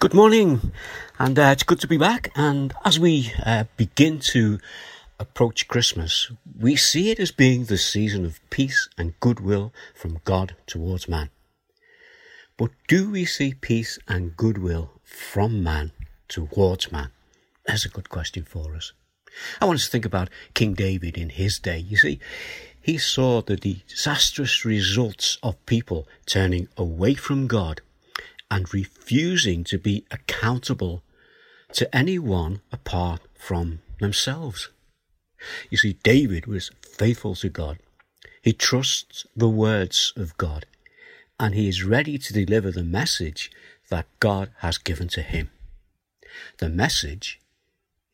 Good morning, and uh, it's good to be back. And as we uh, begin to approach Christmas, we see it as being the season of peace and goodwill from God towards man. But do we see peace and goodwill from man towards man? That's a good question for us. I want us to think about King David in his day. You see, he saw the disastrous results of people turning away from God and refusing to be accountable to anyone apart from themselves. You see, David was faithful to God. He trusts the words of God and he is ready to deliver the message that God has given to him. The message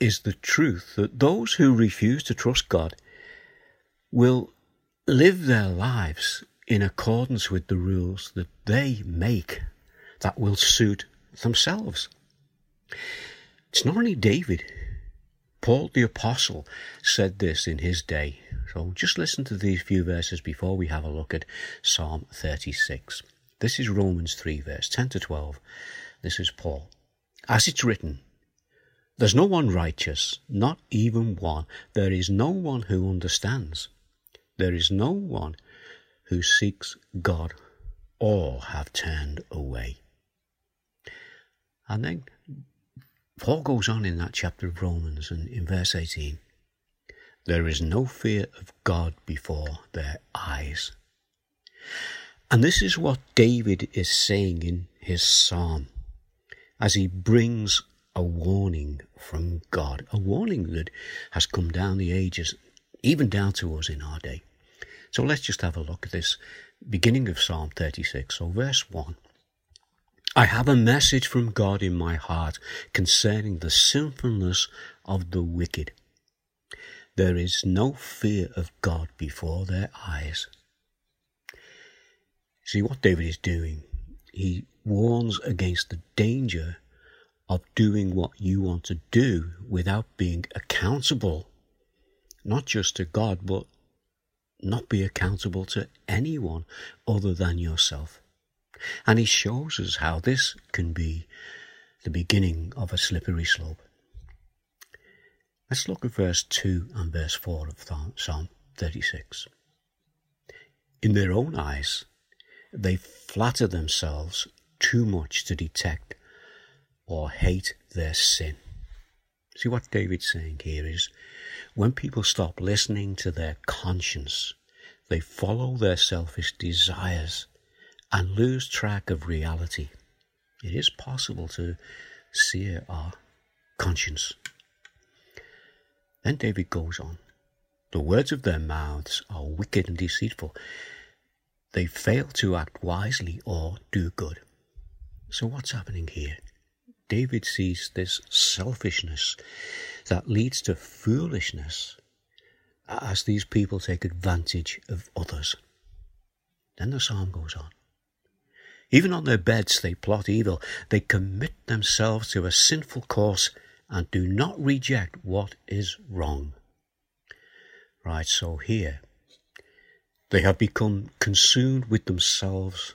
is the truth that those who refuse to trust God will live their lives in accordance with the rules that they make that will suit themselves. It's not only David. Paul the Apostle said this in his day. So just listen to these few verses before we have a look at Psalm 36. This is Romans 3, verse 10 to 12. This is Paul. As it's written, There's no one righteous, not even one. There is no one who understands. There is no one who seeks God. All have turned away. And then Paul goes on in that chapter of Romans and in verse 18 there is no fear of God before their eyes. And this is what David is saying in his psalm as he brings a warning from God, a warning that has come down the ages, even down to us in our day. So let's just have a look at this beginning of Psalm 36. So, verse 1 I have a message from God in my heart concerning the sinfulness of the wicked. There is no fear of God before their eyes. See what David is doing? He warns against the danger of doing what you want to do without being accountable, not just to God, but not be accountable to anyone other than yourself. And he shows us how this can be the beginning of a slippery slope. Let's look at verse 2 and verse 4 of Psalm 36. In their own eyes, they flatter themselves too much to detect or hate their sin. See what David's saying here is when people stop listening to their conscience, they follow their selfish desires and lose track of reality. It is possible to sear our conscience. Then David goes on. The words of their mouths are wicked and deceitful. They fail to act wisely or do good. So, what's happening here? David sees this selfishness that leads to foolishness as these people take advantage of others. Then the psalm goes on. Even on their beds they plot evil. They commit themselves to a sinful course and do not reject what is wrong. Right, so here they have become consumed with themselves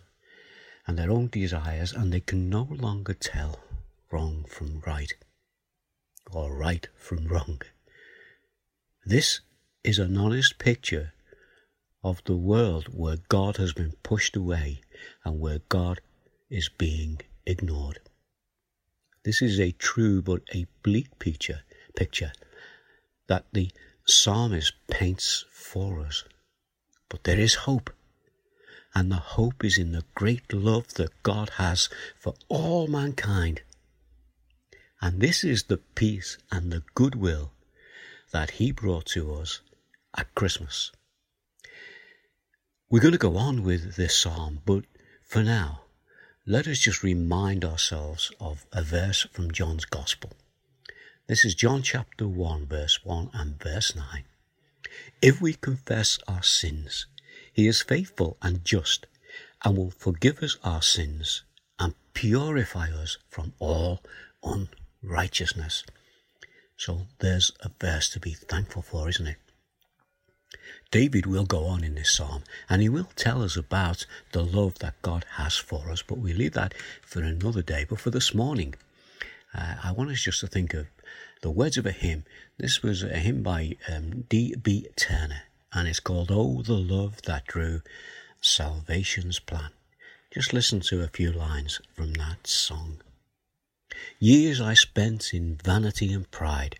and their own desires, and they can no longer tell wrong from right or right from wrong. This is an honest picture of the world where God has been pushed away and where God is being ignored. This is a true but a bleak picture, picture that the psalmist paints for us. But there is hope. And the hope is in the great love that God has for all mankind. And this is the peace and the goodwill that He brought to us at Christmas. We're going to go on with this psalm, but for now, let us just remind ourselves of a verse from John's Gospel. This is John chapter 1, verse 1 and verse 9. If we confess our sins, he is faithful and just and will forgive us our sins and purify us from all unrighteousness. So there's a verse to be thankful for, isn't it? David will go on in this psalm and he will tell us about the love that God has for us, but we leave that for another day. But for this morning, uh, I want us just to think of the words of a hymn. This was a hymn by um, D.B. Towner and it's called Oh, the Love That Drew Salvation's Plan. Just listen to a few lines from that song. Years I spent in vanity and pride,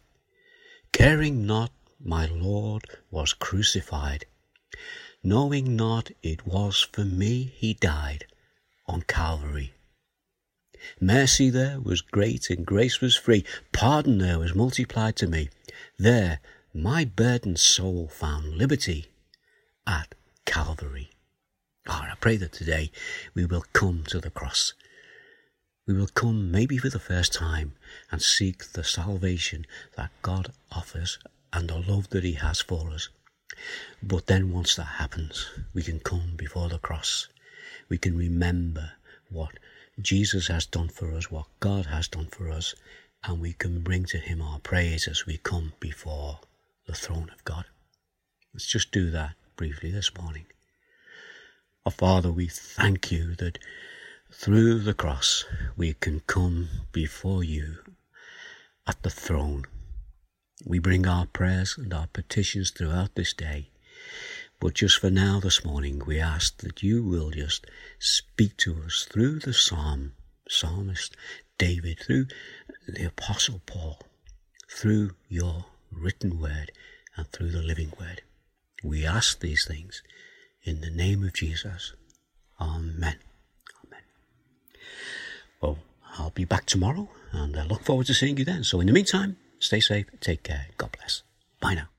caring not my Lord was crucified, knowing not it was for me he died on Calvary. Mercy there was great and grace was free, pardon there was multiplied to me. There my burdened soul found liberty at Calvary. Oh, I pray that today we will come to the cross. We will come maybe for the first time and seek the salvation that God offers and the love that He has for us. But then once that happens, we can come before the cross. We can remember what Jesus has done for us, what God has done for us, and we can bring to Him our praise as we come before the throne of God. Let's just do that briefly this morning. Our Father, we thank you that through the cross we can come before you at the throne we bring our prayers and our petitions throughout this day. But just for now, this morning, we ask that you will just speak to us through the psalm, psalmist David, through the apostle Paul, through your written word and through the living word. We ask these things in the name of Jesus. Amen. Amen. Well, I'll be back tomorrow and I look forward to seeing you then. So in the meantime, Stay safe. Take care. God bless. Bye now.